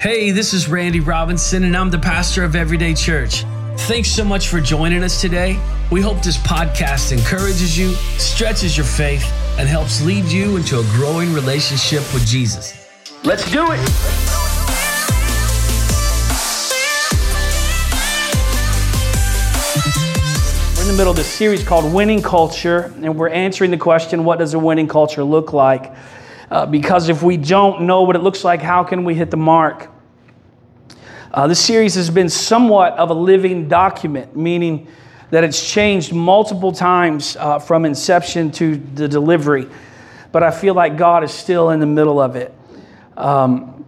Hey, this is Randy Robinson, and I'm the pastor of Everyday Church. Thanks so much for joining us today. We hope this podcast encourages you, stretches your faith, and helps lead you into a growing relationship with Jesus. Let's do it! We're in the middle of this series called Winning Culture, and we're answering the question what does a winning culture look like? Uh, because if we don't know what it looks like, how can we hit the mark? Uh, this series has been somewhat of a living document, meaning that it's changed multiple times uh, from inception to the delivery. But I feel like God is still in the middle of it. Um,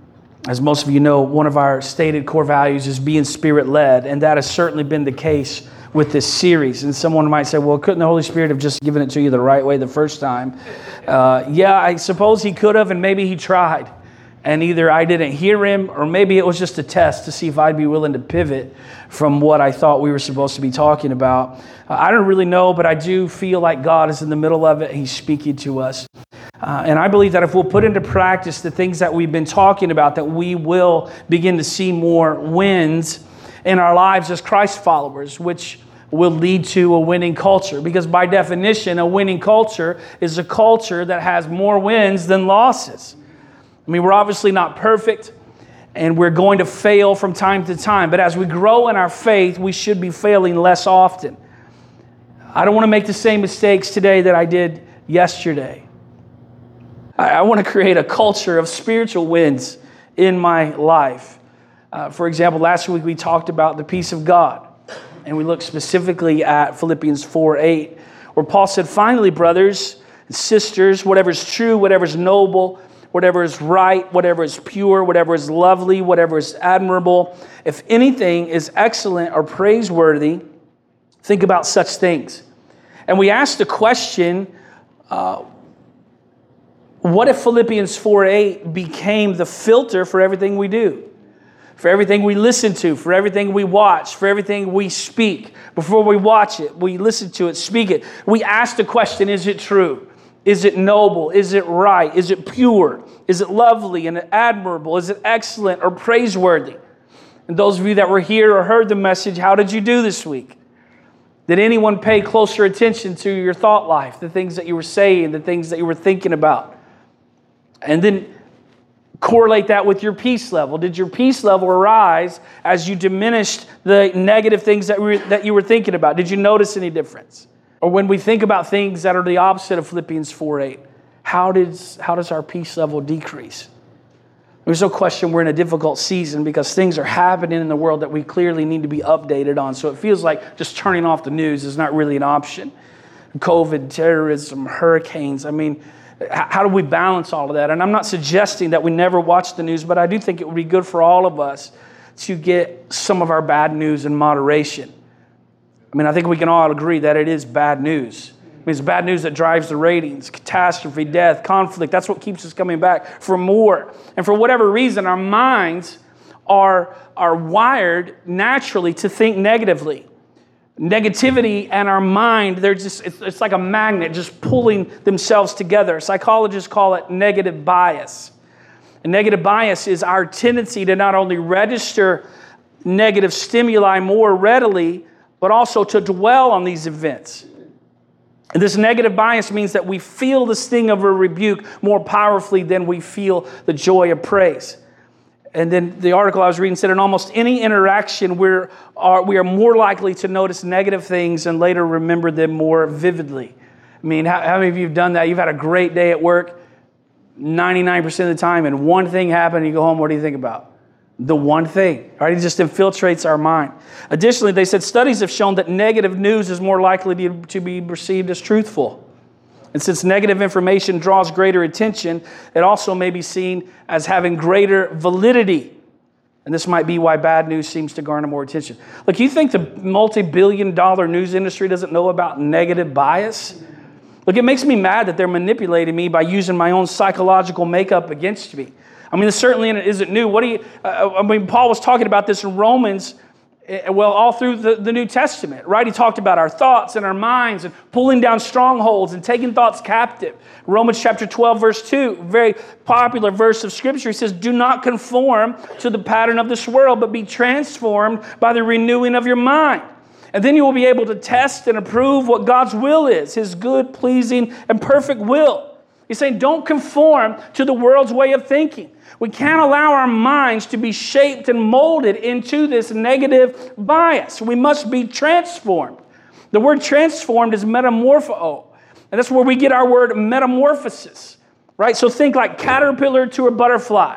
as most of you know, one of our stated core values is being spirit led, and that has certainly been the case with this series. And someone might say, well, couldn't the Holy Spirit have just given it to you the right way the first time? Uh, yeah, I suppose he could have, and maybe he tried. And either I didn't hear him, or maybe it was just a test to see if I'd be willing to pivot from what I thought we were supposed to be talking about. Uh, I don't really know, but I do feel like God is in the middle of it. He's speaking to us. Uh, and I believe that if we'll put into practice the things that we've been talking about, that we will begin to see more wins in our lives as Christ followers, which will lead to a winning culture. Because by definition, a winning culture is a culture that has more wins than losses. I mean, we're obviously not perfect and we're going to fail from time to time, but as we grow in our faith, we should be failing less often. I don't want to make the same mistakes today that I did yesterday. I, want to create a culture of spiritual wins in my life. Uh, for example, last week we talked about the peace of God, and we looked specifically at Philippians 4 8, where Paul said, Finally, brothers and sisters, whatever is true, whatever is noble, whatever is right, whatever is pure, whatever is lovely, whatever is admirable, if anything is excellent or praiseworthy, think about such things. And we asked the question, uh, what if Philippians 4 8 became the filter for everything we do? For everything we listen to, for everything we watch, for everything we speak. Before we watch it, we listen to it, speak it. We ask the question is it true? Is it noble? Is it right? Is it pure? Is it lovely and admirable? Is it excellent or praiseworthy? And those of you that were here or heard the message, how did you do this week? Did anyone pay closer attention to your thought life, the things that you were saying, the things that you were thinking about? And then correlate that with your peace level. Did your peace level rise as you diminished the negative things that, were, that you were thinking about? Did you notice any difference? Or when we think about things that are the opposite of Philippians 4 8, how does, how does our peace level decrease? There's no question we're in a difficult season because things are happening in the world that we clearly need to be updated on. So it feels like just turning off the news is not really an option. COVID, terrorism, hurricanes. I mean, how do we balance all of that? And I'm not suggesting that we never watch the news, but I do think it would be good for all of us to get some of our bad news in moderation. I mean, I think we can all agree that it is bad news. I mean, it's bad news that drives the ratings, catastrophe, death, conflict. That's what keeps us coming back for more. And for whatever reason, our minds are, are wired naturally to think negatively. Negativity and our mind, they're just, it's, it's like a magnet just pulling themselves together. Psychologists call it negative bias. And negative bias is our tendency to not only register negative stimuli more readily, but also to dwell on these events. And this negative bias means that we feel the sting of a rebuke more powerfully than we feel the joy of praise. And then the article I was reading said in almost any interaction, we're, are, we are more likely to notice negative things and later remember them more vividly. I mean, how, how many of you have done that? You've had a great day at work 99% of the time, and one thing happened, and you go home, what do you think about? the one thing, right? It just infiltrates our mind. Additionally, they said studies have shown that negative news is more likely to be perceived as truthful. And since negative information draws greater attention, it also may be seen as having greater validity. And this might be why bad news seems to garner more attention. Look, you think the multi billion dollar news industry doesn't know about negative bias? Look, it makes me mad that they're manipulating me by using my own psychological makeup against me. I mean, this certainly isn't new. What do you, uh, I mean, Paul was talking about this in Romans Eh, well, all through the, the New Testament, right? He talked about our thoughts and our minds and pulling down strongholds and taking thoughts captive. Romans chapter 12, verse 2, very popular verse of scripture. He says, Do not conform to the pattern of this world, but be transformed by the renewing of your mind. And then you will be able to test and approve what God's will is, his good, pleasing, and perfect will. He's saying, Don't conform to the world's way of thinking. We can't allow our minds to be shaped and molded into this negative bias. We must be transformed. The word transformed is metamorpho, and that's where we get our word metamorphosis, right? So think like caterpillar to a butterfly.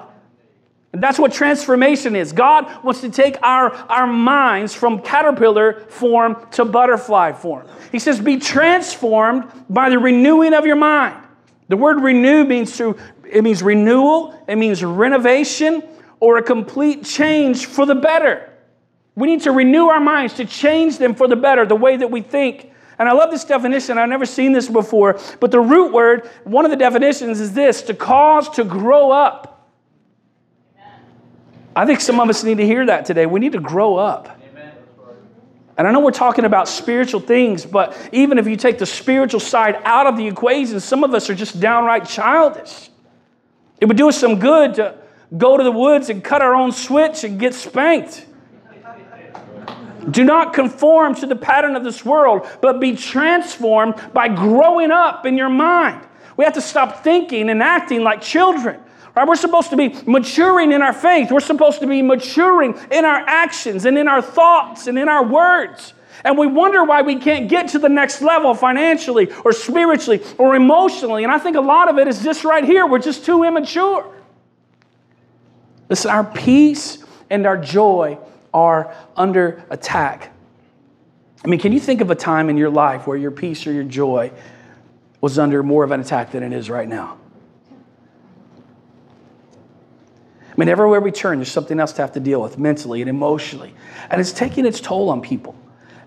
And that's what transformation is. God wants to take our, our minds from caterpillar form to butterfly form. He says, Be transformed by the renewing of your mind. The word renew means to it means renewal, it means renovation, or a complete change for the better. We need to renew our minds to change them for the better, the way that we think. And I love this definition. I've never seen this before. But the root word, one of the definitions is this to cause to grow up. I think some of us need to hear that today. We need to grow up. And I know we're talking about spiritual things, but even if you take the spiritual side out of the equation, some of us are just downright childish. It would do us some good to go to the woods and cut our own switch and get spanked. Do not conform to the pattern of this world, but be transformed by growing up in your mind. We have to stop thinking and acting like children. Right? We're supposed to be maturing in our faith. We're supposed to be maturing in our actions and in our thoughts and in our words. And we wonder why we can't get to the next level financially or spiritually or emotionally. And I think a lot of it is just right here. We're just too immature. Listen, our peace and our joy are under attack. I mean, can you think of a time in your life where your peace or your joy was under more of an attack than it is right now? I mean, everywhere we turn, there's something else to have to deal with mentally and emotionally. And it's taking its toll on people.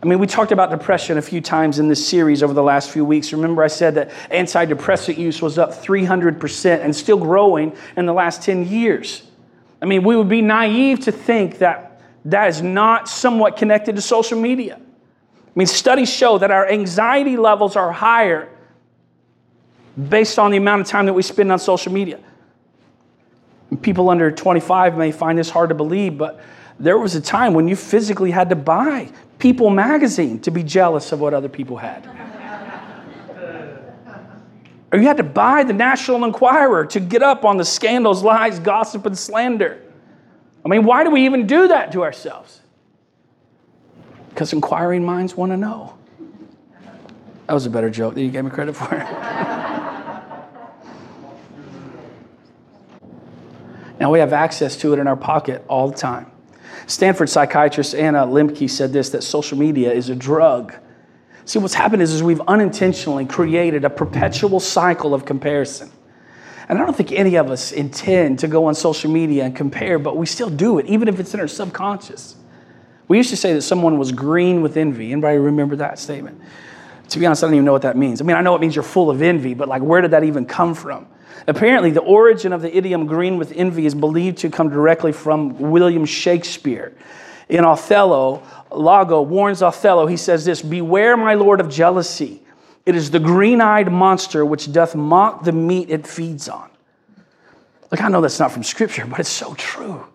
I mean, we talked about depression a few times in this series over the last few weeks. Remember, I said that antidepressant use was up 300% and still growing in the last 10 years. I mean, we would be naive to think that that is not somewhat connected to social media. I mean, studies show that our anxiety levels are higher based on the amount of time that we spend on social media. People under 25 may find this hard to believe, but there was a time when you physically had to buy People magazine to be jealous of what other people had. or you had to buy the National Enquirer to get up on the scandals, lies, gossip, and slander. I mean, why do we even do that to ourselves? Because inquiring minds want to know. That was a better joke that you gave me credit for. now we have access to it in our pocket all the time. Stanford psychiatrist Anna Lembke said this that social media is a drug. See, what's happened is, is we've unintentionally created a perpetual cycle of comparison. And I don't think any of us intend to go on social media and compare, but we still do it, even if it's in our subconscious. We used to say that someone was green with envy. Anybody remember that statement? To be honest, I don't even know what that means. I mean, I know it means you're full of envy, but like, where did that even come from? Apparently, the origin of the idiom green with envy is believed to come directly from William Shakespeare. In Othello, Iago warns Othello, he says this Beware, my lord, of jealousy. It is the green eyed monster which doth mock the meat it feeds on. Look, I know that's not from scripture, but it's so true.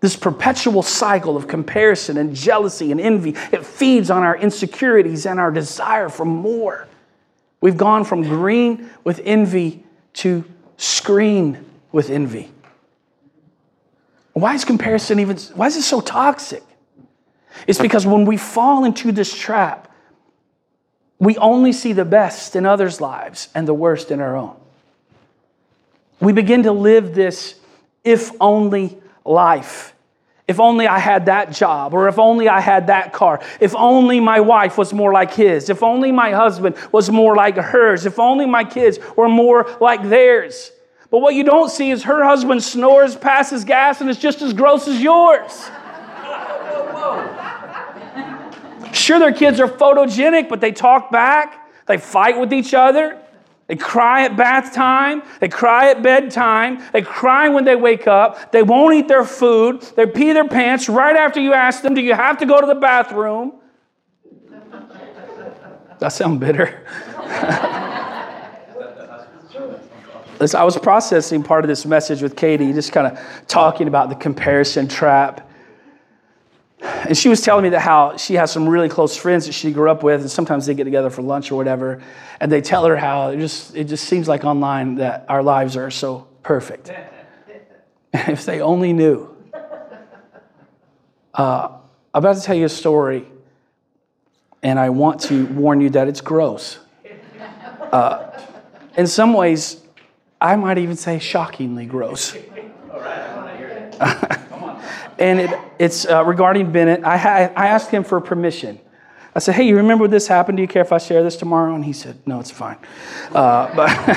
This perpetual cycle of comparison and jealousy and envy, it feeds on our insecurities and our desire for more. We've gone from green with envy to screen with envy. Why is comparison even, why is it so toxic? It's because when we fall into this trap, we only see the best in others' lives and the worst in our own. We begin to live this if only life. If only I had that job, or if only I had that car, if only my wife was more like his, if only my husband was more like hers, if only my kids were more like theirs. But what you don't see is her husband snores, passes gas, and is just as gross as yours. Sure, their kids are photogenic, but they talk back, they fight with each other. They cry at bath time. They cry at bedtime. They cry when they wake up. They won't eat their food. They pee their pants right after you ask them, Do you have to go to the bathroom? that sound bitter. I was processing part of this message with Katie, just kind of talking about the comparison trap. And she was telling me that how she has some really close friends that she grew up with, and sometimes they get together for lunch or whatever, and they tell her how it just it just seems like online that our lives are so perfect. if they only knew. Uh, I'm about to tell you a story, and I want to warn you that it's gross. Uh, in some ways, I might even say shockingly gross. and it, it's uh, regarding Bennett. I, I asked him for permission. I said, "Hey, you remember this happened? Do you care if I share this tomorrow?" And he said, "No, it's fine." Uh, but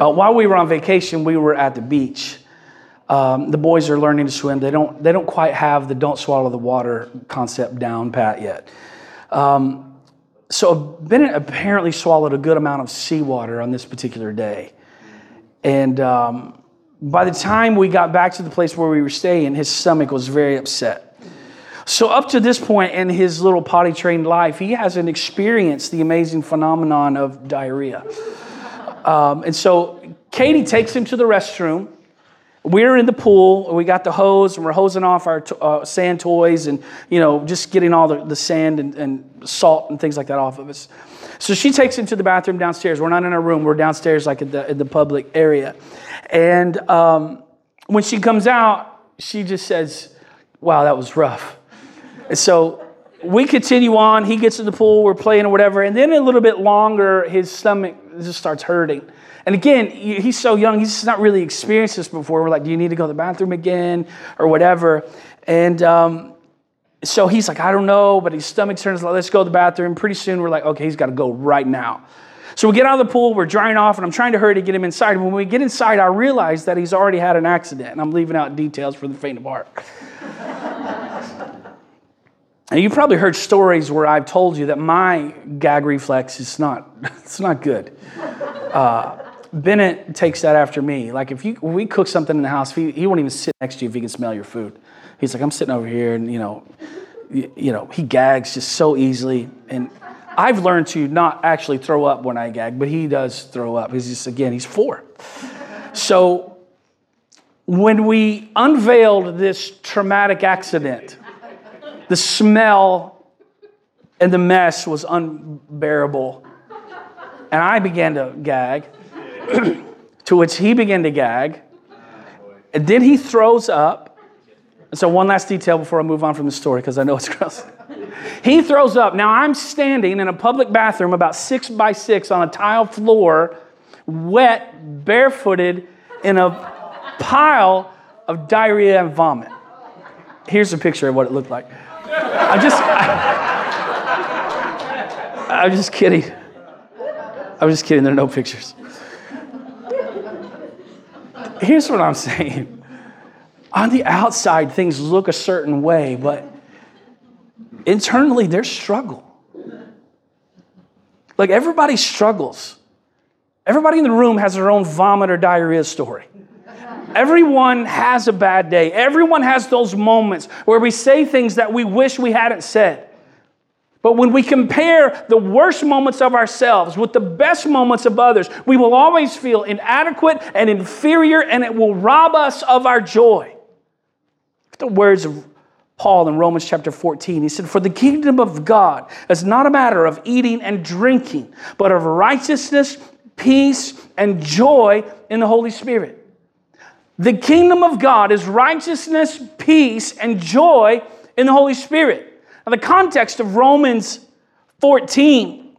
uh, while we were on vacation, we were at the beach. Um, the boys are learning to swim. They don't. They don't quite have the "don't swallow the water" concept down pat yet. Um, so Bennett apparently swallowed a good amount of seawater on this particular day. And um, by the time we got back to the place where we were staying, his stomach was very upset. So, up to this point in his little potty trained life, he hasn't experienced the amazing phenomenon of diarrhea. Um, and so, Katie takes him to the restroom we're in the pool we got the hose and we're hosing off our uh, sand toys and you know just getting all the, the sand and, and, salt and things like that off of us so she takes him to the bathroom downstairs. We're not in our room. We're downstairs like in the, in the public area. And um, when she comes out she just says wow that was rough. And so we continue on. He gets in the pool. We're playing or whatever. And then a little bit longer his stomach just starts hurting. And again, he's so young, he's not really experienced this before. We're like, do you need to go to the bathroom again? or whatever? And um, so he's like, I don't know, but his stomach turns, let's go to the bathroom. Pretty soon we're like, okay, he's got to go right now. So we get out of the pool, we're drying off, and I'm trying to hurry to get him inside. When we get inside, I realize that he's already had an accident, and I'm leaving out details for the faint of heart. and you've probably heard stories where I've told you that my gag reflex is not, it's not good. Uh, Bennett takes that after me. Like if you we cook something in the house, he, he won't even sit next to you if he can smell your food. He's like, I'm sitting over here, and you know, you, you know, he gags just so easily. And I've learned to not actually throw up when I gag, but he does throw up. He's just again, he's four. So when we unveiled this traumatic accident, the smell and the mess was unbearable. And I began to gag. to which he began to gag. And then he throws up. And so, one last detail before I move on from the story, because I know it's gross. he throws up. Now, I'm standing in a public bathroom about six by six on a tile floor, wet, barefooted, in a pile of diarrhea and vomit. Here's a picture of what it looked like. I'm just, I, I'm just kidding. I'm just kidding. There are no pictures here's what I'm saying. On the outside, things look a certain way, but internally, there's struggle. Like everybody struggles. Everybody in the room has their own vomit or diarrhea story. Everyone has a bad day. Everyone has those moments where we say things that we wish we hadn't said. But when we compare the worst moments of ourselves with the best moments of others, we will always feel inadequate and inferior, and it will rob us of our joy. The words of Paul in Romans chapter 14, he said, For the kingdom of God is not a matter of eating and drinking, but of righteousness, peace, and joy in the Holy Spirit. The kingdom of God is righteousness, peace, and joy in the Holy Spirit. Now, the context of Romans 14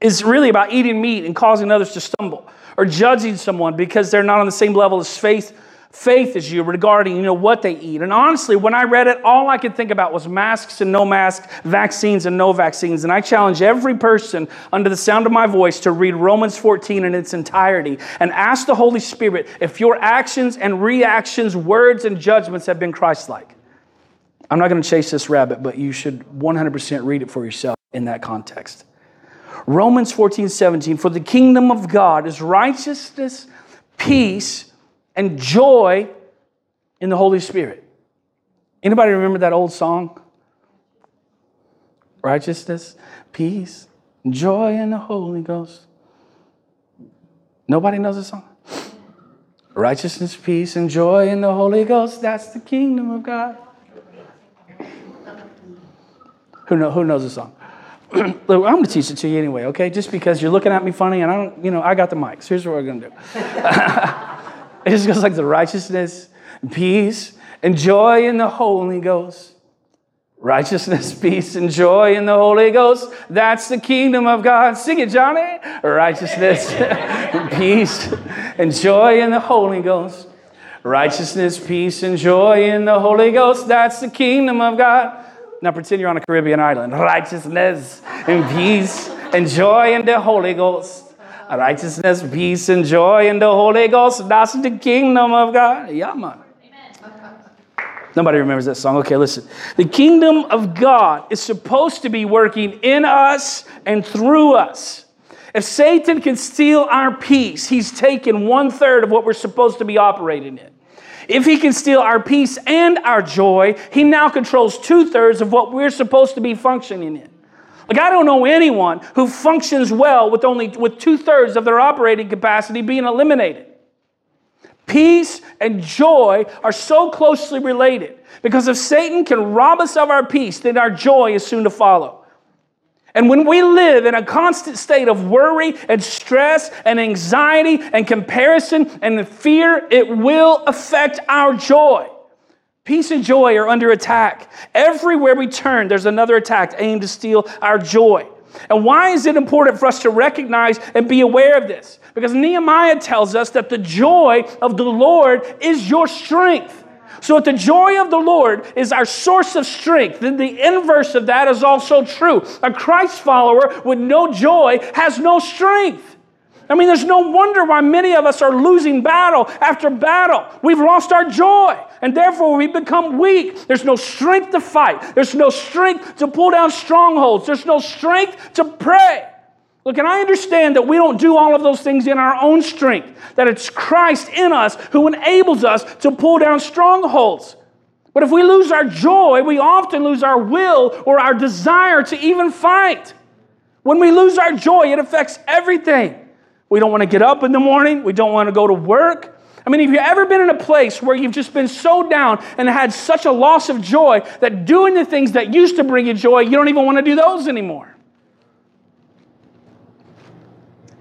is really about eating meat and causing others to stumble or judging someone because they're not on the same level as faith faith as you regarding you know what they eat. And honestly when i read it all i could think about was masks and no masks vaccines and no vaccines. And i challenge every person under the sound of my voice to read romans 14 in its entirety and ask the holy spirit if your actions and reactions words and judgments have been christ-like. I'm not going to chase this rabbit, but you should 100% read it for yourself in that context. Romans 14, 17, for the kingdom of God is righteousness, peace, and joy in the Holy Spirit. Anybody remember that old song? Righteousness, peace, joy in the Holy Ghost. Nobody knows the song? Righteousness, peace, and joy in the Holy Ghost. That's the kingdom of God. Who, know, who knows the song? I'm going to teach it to you anyway, okay? Just because you're looking at me funny and I don't, you know, I got the mics. Here's what we're going to do. it just goes like the righteousness, peace, and joy in the Holy Ghost. Righteousness, peace, and joy in the Holy Ghost. That's the kingdom of God. Sing it, Johnny. Righteousness, peace, and joy in the Holy Ghost. Righteousness, peace, and joy in the Holy Ghost. That's the kingdom of God. Now pretend you're on a Caribbean island. Righteousness and peace and joy in the Holy Ghost. Righteousness, peace, and joy in the Holy Ghost. That's the kingdom of God. Yeah, man. Nobody remembers that song. Okay, listen. The kingdom of God is supposed to be working in us and through us. If Satan can steal our peace, he's taken one third of what we're supposed to be operating in. If he can steal our peace and our joy, he now controls two thirds of what we're supposed to be functioning in. Like I don't know anyone who functions well with only with two thirds of their operating capacity being eliminated. Peace and joy are so closely related because if Satan can rob us of our peace, then our joy is soon to follow. And when we live in a constant state of worry and stress and anxiety and comparison and fear, it will affect our joy. Peace and joy are under attack. Everywhere we turn, there's another attack aimed to steal our joy. And why is it important for us to recognize and be aware of this? Because Nehemiah tells us that the joy of the Lord is your strength. So, if the joy of the Lord is our source of strength, then the inverse of that is also true. A Christ follower with no joy has no strength. I mean, there's no wonder why many of us are losing battle after battle. We've lost our joy, and therefore we become weak. There's no strength to fight, there's no strength to pull down strongholds, there's no strength to pray. Look, and I understand that we don't do all of those things in our own strength, that it's Christ in us who enables us to pull down strongholds. But if we lose our joy, we often lose our will or our desire to even fight. When we lose our joy, it affects everything. We don't want to get up in the morning, we don't want to go to work. I mean, have you ever been in a place where you've just been so down and had such a loss of joy that doing the things that used to bring you joy, you don't even want to do those anymore?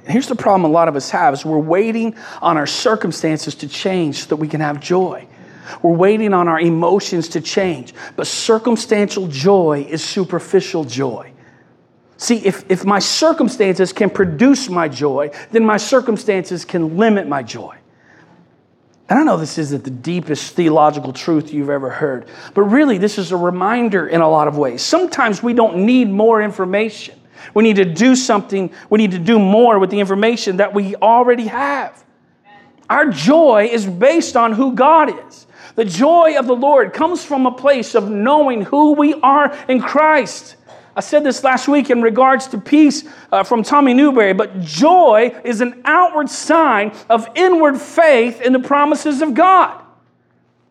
Here's the problem a lot of us have is we're waiting on our circumstances to change so that we can have joy. We're waiting on our emotions to change. But circumstantial joy is superficial joy. See, if, if my circumstances can produce my joy, then my circumstances can limit my joy. And I know this isn't the deepest theological truth you've ever heard, but really, this is a reminder in a lot of ways. Sometimes we don't need more information. We need to do something, we need to do more with the information that we already have. Our joy is based on who God is. The joy of the Lord comes from a place of knowing who we are in Christ. I said this last week in regards to peace uh, from Tommy Newberry, but joy is an outward sign of inward faith in the promises of God.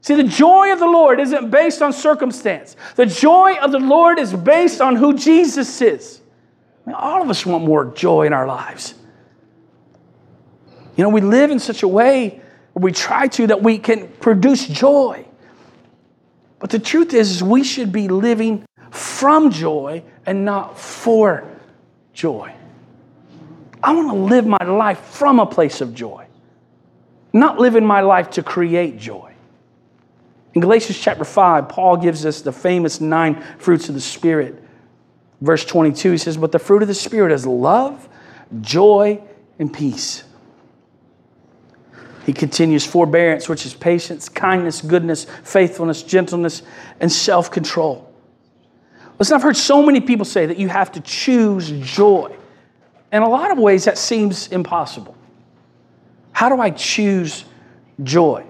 See, the joy of the Lord isn't based on circumstance. The joy of the Lord is based on who Jesus is. I mean, all of us want more joy in our lives. You know, we live in such a way, or we try to, that we can produce joy. But the truth is, is we should be living from joy and not for joy. I want to live my life from a place of joy, not living my life to create joy. In Galatians chapter 5, Paul gives us the famous nine fruits of the Spirit. Verse 22, he says, But the fruit of the Spirit is love, joy, and peace. He continues forbearance, which is patience, kindness, goodness, faithfulness, gentleness, and self control. Listen, I've heard so many people say that you have to choose joy. In a lot of ways, that seems impossible. How do I choose joy?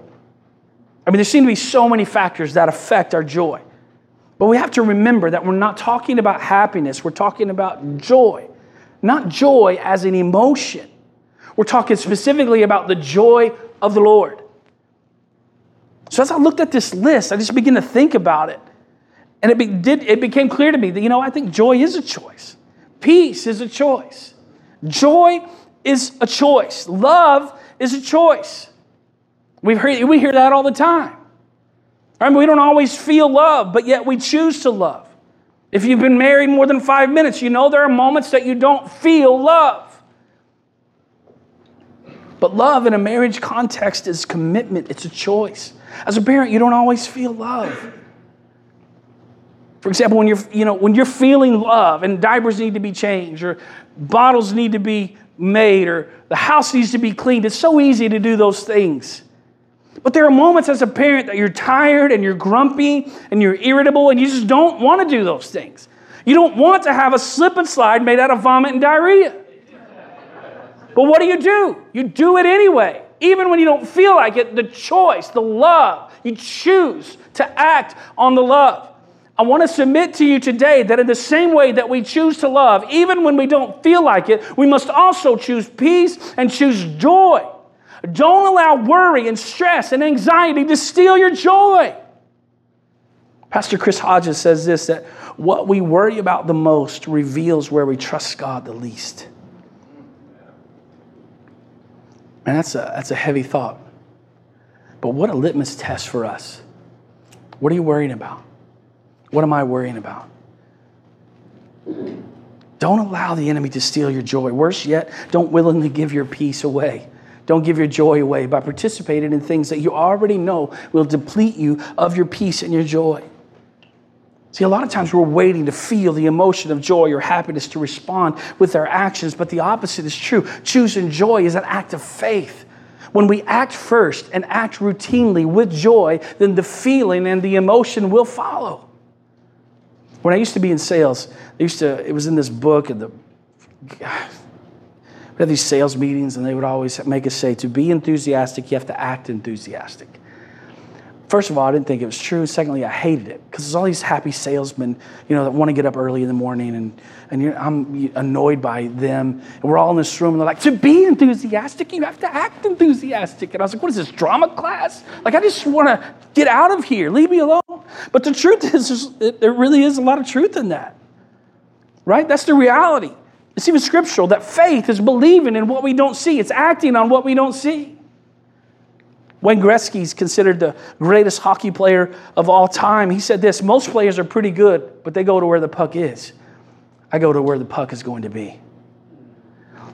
I mean, there seem to be so many factors that affect our joy. But we have to remember that we're not talking about happiness, we're talking about joy. Not joy as an emotion. We're talking specifically about the joy of the Lord. So as I looked at this list, I just began to think about it. And it, be, did, it became clear to me that, you know, I think joy is a choice. Peace is a choice. Joy is a choice. Love is a choice. We've heard, we hear that all the time. I mean, we don't always feel love, but yet we choose to love. If you've been married more than five minutes, you know there are moments that you don't feel love. But love in a marriage context is commitment, it's a choice. As a parent, you don't always feel love. For example, when you're, you know, when you're feeling love and diapers need to be changed or bottles need to be made or the house needs to be cleaned, it's so easy to do those things. But there are moments as a parent that you're tired and you're grumpy and you're irritable and you just don't want to do those things. You don't want to have a slip and slide made out of vomit and diarrhea. But what do you do? You do it anyway. Even when you don't feel like it, the choice, the love, you choose to act on the love. I want to submit to you today that in the same way that we choose to love, even when we don't feel like it, we must also choose peace and choose joy. Don't allow worry and stress and anxiety to steal your joy. Pastor Chris Hodges says this that what we worry about the most reveals where we trust God the least. And that's a, that's a heavy thought. But what a litmus test for us. What are you worrying about? What am I worrying about? Don't allow the enemy to steal your joy. Worse yet, don't willingly give your peace away. Don't give your joy away by participating in things that you already know will deplete you of your peace and your joy. See, a lot of times we're waiting to feel the emotion of joy or happiness to respond with our actions, but the opposite is true. Choosing joy is an act of faith. When we act first and act routinely with joy, then the feeling and the emotion will follow. When I used to be in sales, I used to, it was in this book, and the we had these sales meetings, and they would always make us say, to be enthusiastic, you have to act enthusiastic. First of all, I didn't think it was true. Secondly, I hated it because there's all these happy salesmen, you know, that want to get up early in the morning, and, and I'm annoyed by them. And we're all in this room, and they're like, to be enthusiastic, you have to act enthusiastic. And I was like, what is this, drama class? Like, I just want to get out of here. Leave me alone. But the truth is, there really is a lot of truth in that, right? That's the reality. It's even scriptural that faith is believing in what we don't see, it's acting on what we don't see. Wayne Gretzky is considered the greatest hockey player of all time. He said this Most players are pretty good, but they go to where the puck is. I go to where the puck is going to be.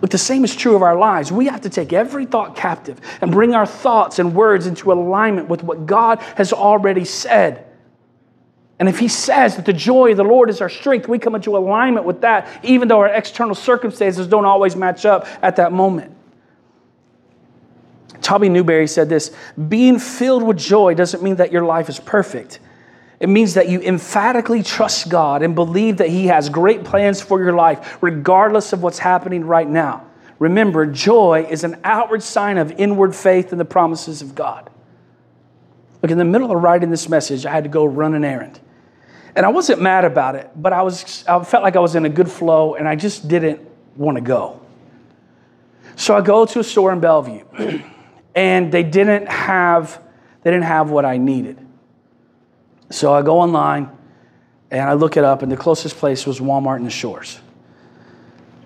Look, the same is true of our lives. We have to take every thought captive and bring our thoughts and words into alignment with what God has already said. And if he says that the joy of the Lord is our strength, we come into alignment with that, even though our external circumstances don't always match up at that moment. Tommy Newberry said this being filled with joy doesn't mean that your life is perfect. It means that you emphatically trust God and believe that He has great plans for your life, regardless of what's happening right now. Remember, joy is an outward sign of inward faith in the promises of God. Look, in the middle of writing this message, I had to go run an errand. And I wasn't mad about it, but I, was, I felt like I was in a good flow and I just didn't want to go. So I go to a store in Bellevue and they didn't have, they didn't have what I needed. So I go online and I look it up, and the closest place was Walmart in the Shores.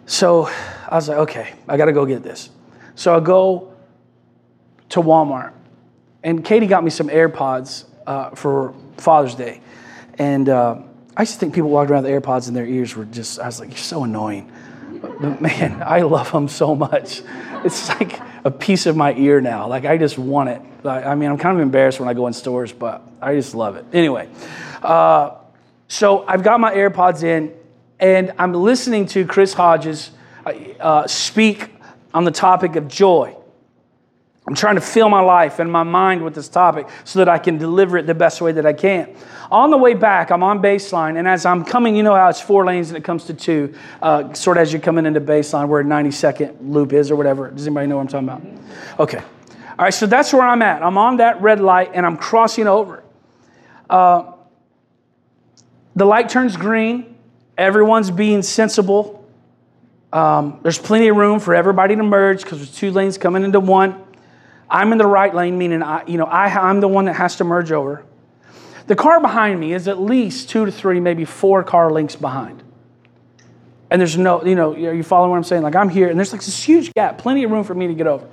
So I was like, okay, I got to go get this. So I go to Walmart, and Katie got me some AirPods uh, for Father's Day. And uh, I used to think people walked around with AirPods in their ears were just, I was like, you're so annoying. But, but man, I love them so much. It's like a piece of my ear now. Like I just want it. I mean, I'm kind of embarrassed when I go in stores, but I just love it. Anyway, uh, so I've got my AirPods in, and I'm listening to Chris Hodges uh, speak on the topic of joy. I'm trying to fill my life and my mind with this topic so that I can deliver it the best way that I can. On the way back, I'm on baseline, and as I'm coming, you know how it's four lanes and it comes to two, uh, sort of as you're coming into baseline where a 90 second loop is or whatever. Does anybody know what I'm talking about? Okay. All right, so that's where I'm at. I'm on that red light and I'm crossing over. Uh, The light turns green. Everyone's being sensible. Um, there's plenty of room for everybody to merge because there's two lanes coming into one. I'm in the right lane, meaning I, you know, I, I'm the one that has to merge over. The car behind me is at least two to three, maybe four car lengths behind. And there's no, you know, you following what I'm saying? Like I'm here, and there's like this huge gap, plenty of room for me to get over.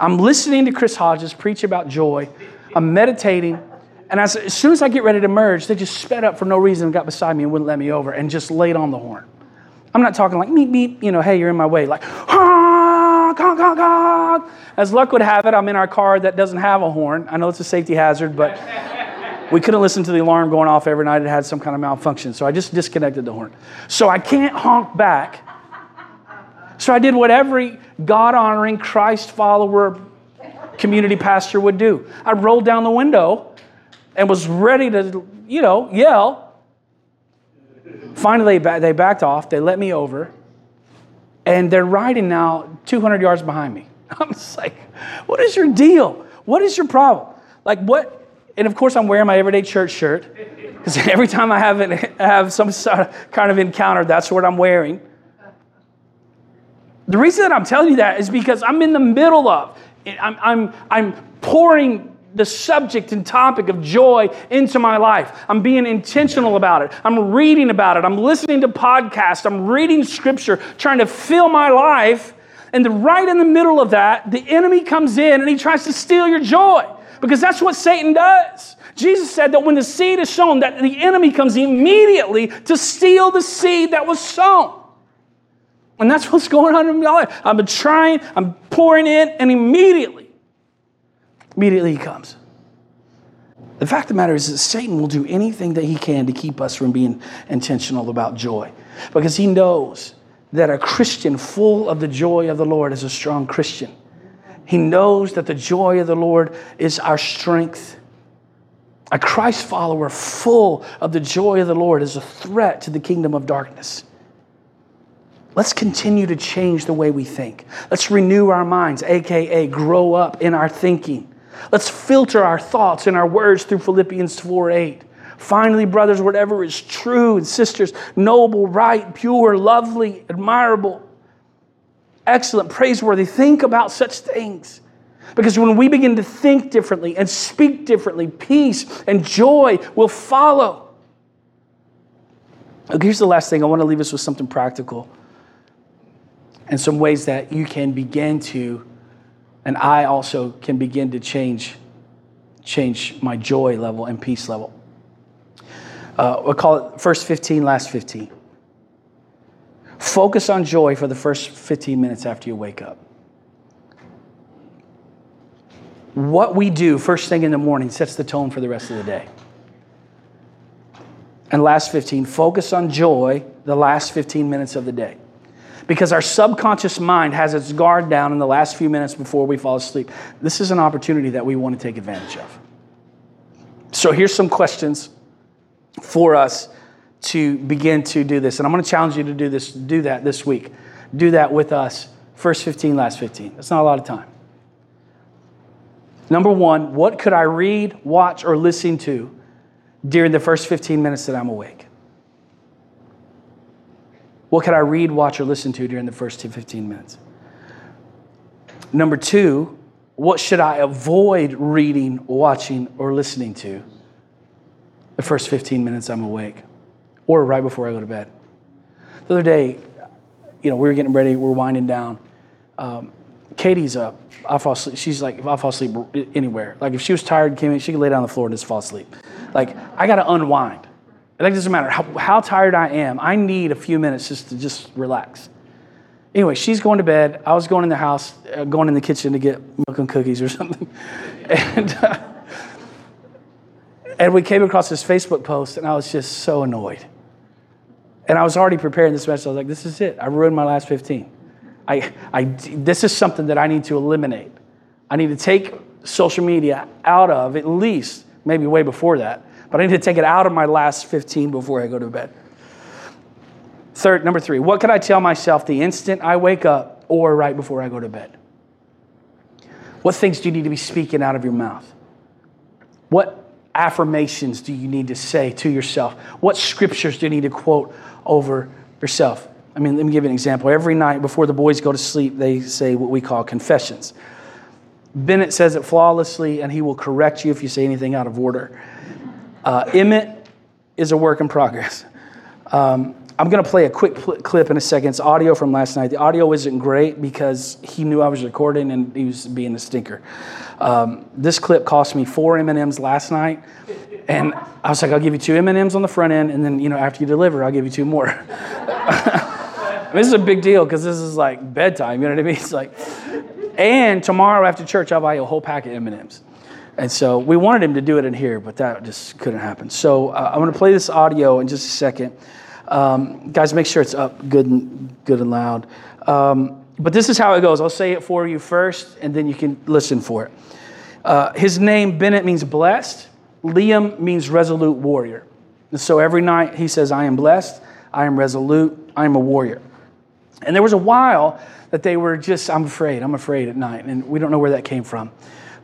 I'm listening to Chris Hodges preach about joy. I'm meditating. And as, as soon as I get ready to merge, they just sped up for no reason and got beside me and wouldn't let me over and just laid on the horn. I'm not talking like meep, meep, you know, hey, you're in my way. Like, ah, gong, gong, gong. As luck would have it, I'm in our car that doesn't have a horn. I know it's a safety hazard, but we couldn't listen to the alarm going off every night. It had some kind of malfunction. So I just disconnected the horn. So I can't honk back. So I did what every God honoring, Christ follower community pastor would do. I rolled down the window and was ready to, you know, yell. Finally, they backed off. They let me over. And they're riding now 200 yards behind me. I'm just like, what is your deal? What is your problem? Like, what? And of course, I'm wearing my everyday church shirt because every time I have, have some sort of kind of encounter, that's what I'm wearing. The reason that I'm telling you that is because I'm in the middle of, I'm, I'm, I'm pouring the subject and topic of joy into my life. I'm being intentional about it. I'm reading about it. I'm listening to podcasts. I'm reading scripture, trying to fill my life. And the, right in the middle of that, the enemy comes in and he tries to steal your joy because that's what Satan does. Jesus said that when the seed is sown, that the enemy comes immediately to steal the seed that was sown. And that's what's going on in my life. I've been trying, I'm pouring in, and immediately, immediately he comes. The fact of the matter is that Satan will do anything that he can to keep us from being intentional about joy because he knows that a Christian full of the joy of the Lord is a strong Christian. He knows that the joy of the Lord is our strength. A Christ follower full of the joy of the Lord is a threat to the kingdom of darkness. Let's continue to change the way we think. Let's renew our minds, AKA grow up in our thinking. Let's filter our thoughts and our words through Philippians 4 8. Finally, brothers, whatever is true, and sisters, noble, right, pure, lovely, admirable, excellent, praiseworthy, think about such things. Because when we begin to think differently and speak differently, peace and joy will follow. Okay, here's the last thing. I want to leave us with something practical and some ways that you can begin to, and I also can begin to change, change my joy level and peace level. Uh, we'll call it first 15, last 15. Focus on joy for the first 15 minutes after you wake up. What we do first thing in the morning sets the tone for the rest of the day. And last 15, focus on joy the last 15 minutes of the day because our subconscious mind has its guard down in the last few minutes before we fall asleep. This is an opportunity that we want to take advantage of. So here's some questions for us to begin to do this. And I'm going to challenge you to do this, do that this week. Do that with us. First 15, last 15. That's not a lot of time. Number one, what could I read, watch, or listen to during the first 15 minutes that I'm awake? What could I read, watch, or listen to during the first 15 minutes? Number two, what should I avoid reading, watching, or listening to the first 15 minutes I'm awake or right before I go to bed? The other day, you know, we were getting ready, we are winding down. Um, Katie's up. I fall asleep. She's like, if I fall asleep anywhere, like if she was tired, came in, she could lay down on the floor and just fall asleep. Like I got to unwind. It doesn't matter how, how tired I am. I need a few minutes just to just relax. Anyway, she's going to bed. I was going in the house, uh, going in the kitchen to get milk and cookies or something. And, uh, and we came across this Facebook post, and I was just so annoyed. And I was already preparing this message. I was like, this is it. I ruined my last 15. I, I, this is something that I need to eliminate. I need to take social media out of at least, maybe way before that, but I need to take it out of my last 15 before I go to bed. Third, number three, what can I tell myself the instant I wake up or right before I go to bed? What things do you need to be speaking out of your mouth? What affirmations do you need to say to yourself? What scriptures do you need to quote over yourself? I mean, let me give you an example. Every night before the boys go to sleep, they say what we call confessions. Bennett says it flawlessly, and he will correct you if you say anything out of order. Uh, Emmett is a work in progress. Um, I'm going to play a quick pl- clip in a second. It's audio from last night. The audio isn't great because he knew I was recording and he was being a stinker. Um, this clip cost me four M&Ms last night, and I was like, "I'll give you two M&Ms on the front end, and then you know after you deliver, I'll give you two more." this is a big deal because this is like bedtime. You know what I mean? It's like, and tomorrow after church, I'll buy you a whole pack of M&Ms. And so we wanted him to do it in here, but that just couldn't happen. So uh, I'm going to play this audio in just a second. Um, guys, make sure it's up good and, good and loud. Um, but this is how it goes. I'll say it for you first, and then you can listen for it. Uh, his name, Bennett, means blessed. Liam means resolute warrior. And so every night he says, I am blessed, I am resolute, I am a warrior. And there was a while that they were just, I'm afraid, I'm afraid at night. And we don't know where that came from.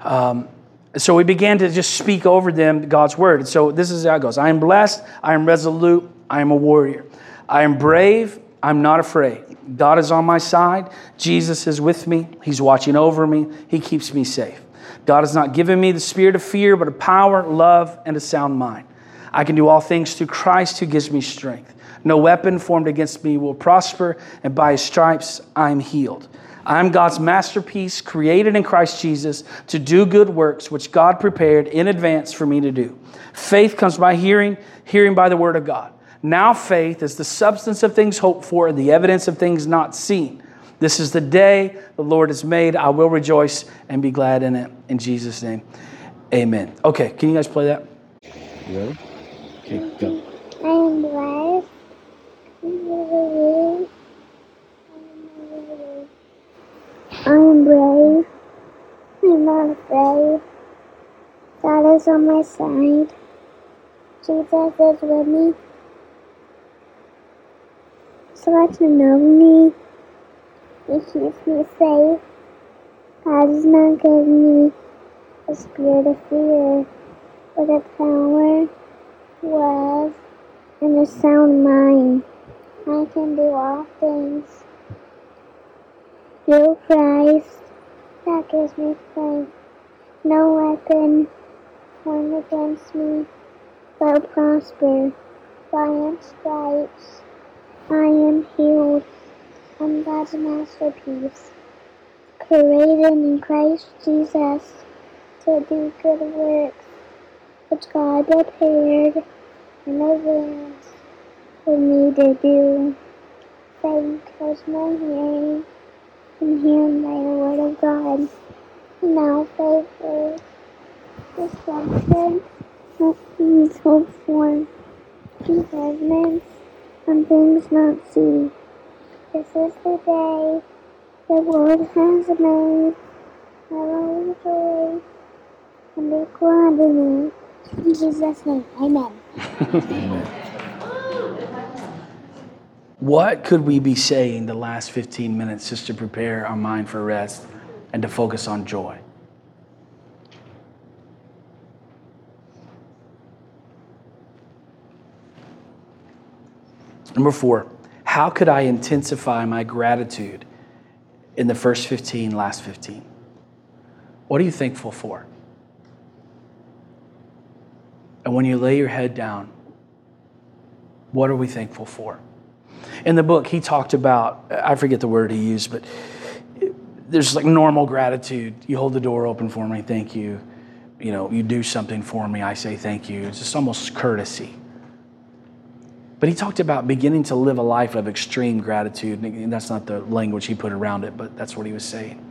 Um, so we began to just speak over them God's word. So this is how it goes I am blessed, I am resolute, I am a warrior. I am brave, I'm not afraid. God is on my side. Jesus is with me. He's watching over me. He keeps me safe. God has not given me the spirit of fear, but a power, love, and a sound mind. I can do all things through Christ who gives me strength. No weapon formed against me will prosper, and by his stripes I am healed. I am God's masterpiece, created in Christ Jesus to do good works which God prepared in advance for me to do. Faith comes by hearing, hearing by the word of God. Now faith is the substance of things hoped for and the evidence of things not seen. This is the day the Lord has made. I will rejoice and be glad in it. In Jesus' name, amen. Okay, can you guys play that? You ready? Okay, go. I am blessed. I am brave. I'm not afraid. God is on my side. Jesus is with me. So to know me. He keeps me safe. God does not give me a spirit of fear, but a power, love, and a sound mind. I can do all things through Christ that gives me strength. No weapon formed against me will prosper. By His stripes I am healed. I'm God's masterpiece, created in Christ Jesus to do good works, which God prepared in advance for me to do. Faith was my hearing, and hearing by the word of God. Now faith is the substance of things hoped for, the of things not seen. This is the day the Lord has made. I will rejoice and be glad in it. In Jesus' name, amen. What could we be saying the last 15 minutes just to prepare our mind for rest and to focus on joy? Number four, how could I intensify my gratitude in the first 15, last 15? What are you thankful for? And when you lay your head down, what are we thankful for? In the book, he talked about, I forget the word he used, but there's like normal gratitude. You hold the door open for me, thank you. You know, you do something for me, I say thank you. It's just almost courtesy. But he talked about beginning to live a life of extreme gratitude. And that's not the language he put around it, but that's what he was saying.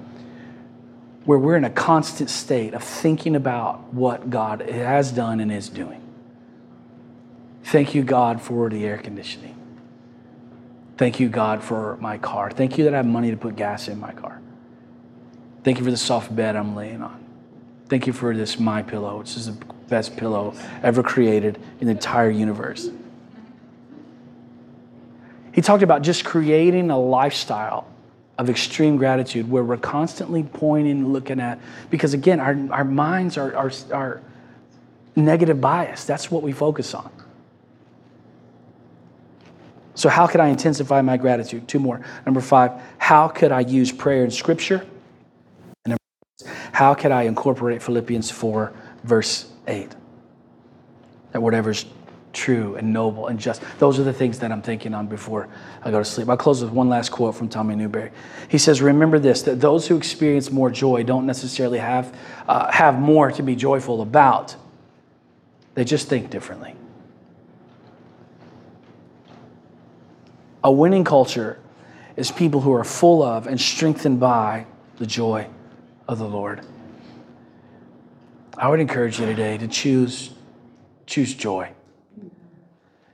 Where we're in a constant state of thinking about what God has done and is doing. Thank you, God, for the air conditioning. Thank you, God, for my car. Thank you that I have money to put gas in my car. Thank you for the soft bed I'm laying on. Thank you for this My Pillow, which is the best pillow ever created in the entire universe. He talked about just creating a lifestyle of extreme gratitude where we're constantly pointing, and looking at, because again, our, our minds are, are, are negative bias. That's what we focus on. So, how could I intensify my gratitude? Two more. Number five, how could I use prayer and scripture? And number six, how could I incorporate Philippians 4, verse 8? That whatever's true and noble and just, those are the things that I'm thinking on before I go to sleep. I'll close with one last quote from Tommy Newberry. He says, Remember this, that those who experience more joy don't necessarily have, uh, have more to be joyful about, they just think differently. A winning culture is people who are full of and strengthened by the joy of the Lord. I would encourage you today to choose choose joy.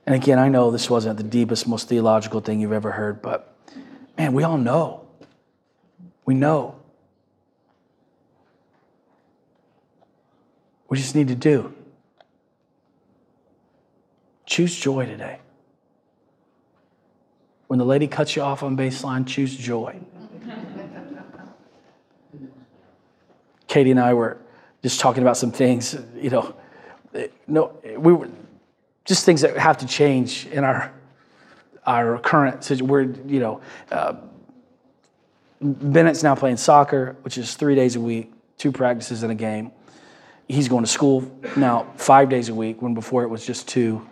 And again, I know this wasn't the deepest, most theological thing you've ever heard, but man, we all know. We know. We just need to do. Choose joy today. When the lady cuts you off on baseline, choose joy. Katie and I were just talking about some things, you know, no, we were just things that have to change in our our current situation. We're, you know, uh, Bennett's now playing soccer, which is three days a week, two practices and a game. He's going to school now five days a week, when before it was just two.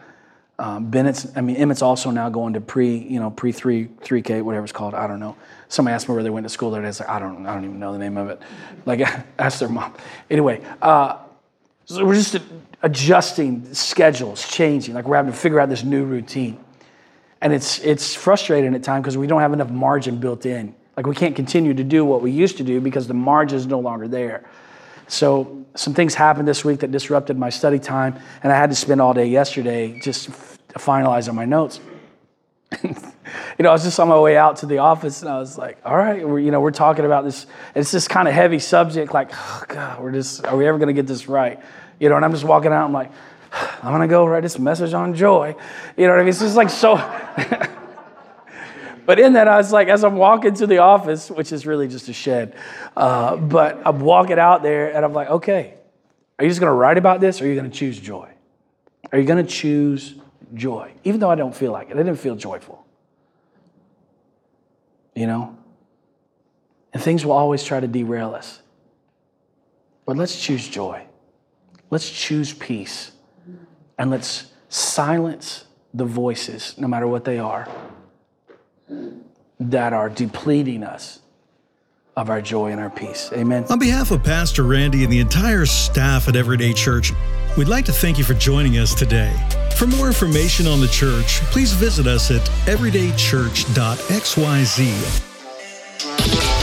Um, Bennett's, I mean, Emmett's also now going to pre, you know, pre three, three K, whatever it's called. I don't know. Somebody asked me where they went to school the other day. I was like, I don't, I don't even know the name of it. Like, ask their mom. Anyway, uh, so we're just adjusting schedules, changing. Like we're having to figure out this new routine, and it's it's frustrating at times because we don't have enough margin built in. Like we can't continue to do what we used to do because the margin is no longer there. So some things happened this week that disrupted my study time, and I had to spend all day yesterday just finalizing my notes. you know, I was just on my way out to the office, and I was like, "All right, we're you know we're talking about this. It's this kind of heavy subject. Like, oh God, we're just are we ever going to get this right? You know?" And I'm just walking out. I'm like, "I'm going to go write this message on joy." You know what I mean? It's just like so. but in that, I was like, as I'm walking to the office, which is really just a shed, uh, but I'm walking out there, and I'm like, "Okay, are you just going to write about this, or are you going to choose joy? Are you going to choose?" joy, even though I don't feel like it. I didn't feel joyful. You know? And things will always try to derail us. But let's choose joy. Let's choose peace. And let's silence the voices, no matter what they are, that are depleting us of our joy and our peace. Amen. On behalf of Pastor Randy and the entire staff at Everyday Church, we'd like to thank you for joining us today. For more information on the church, please visit us at everydaychurch.xyz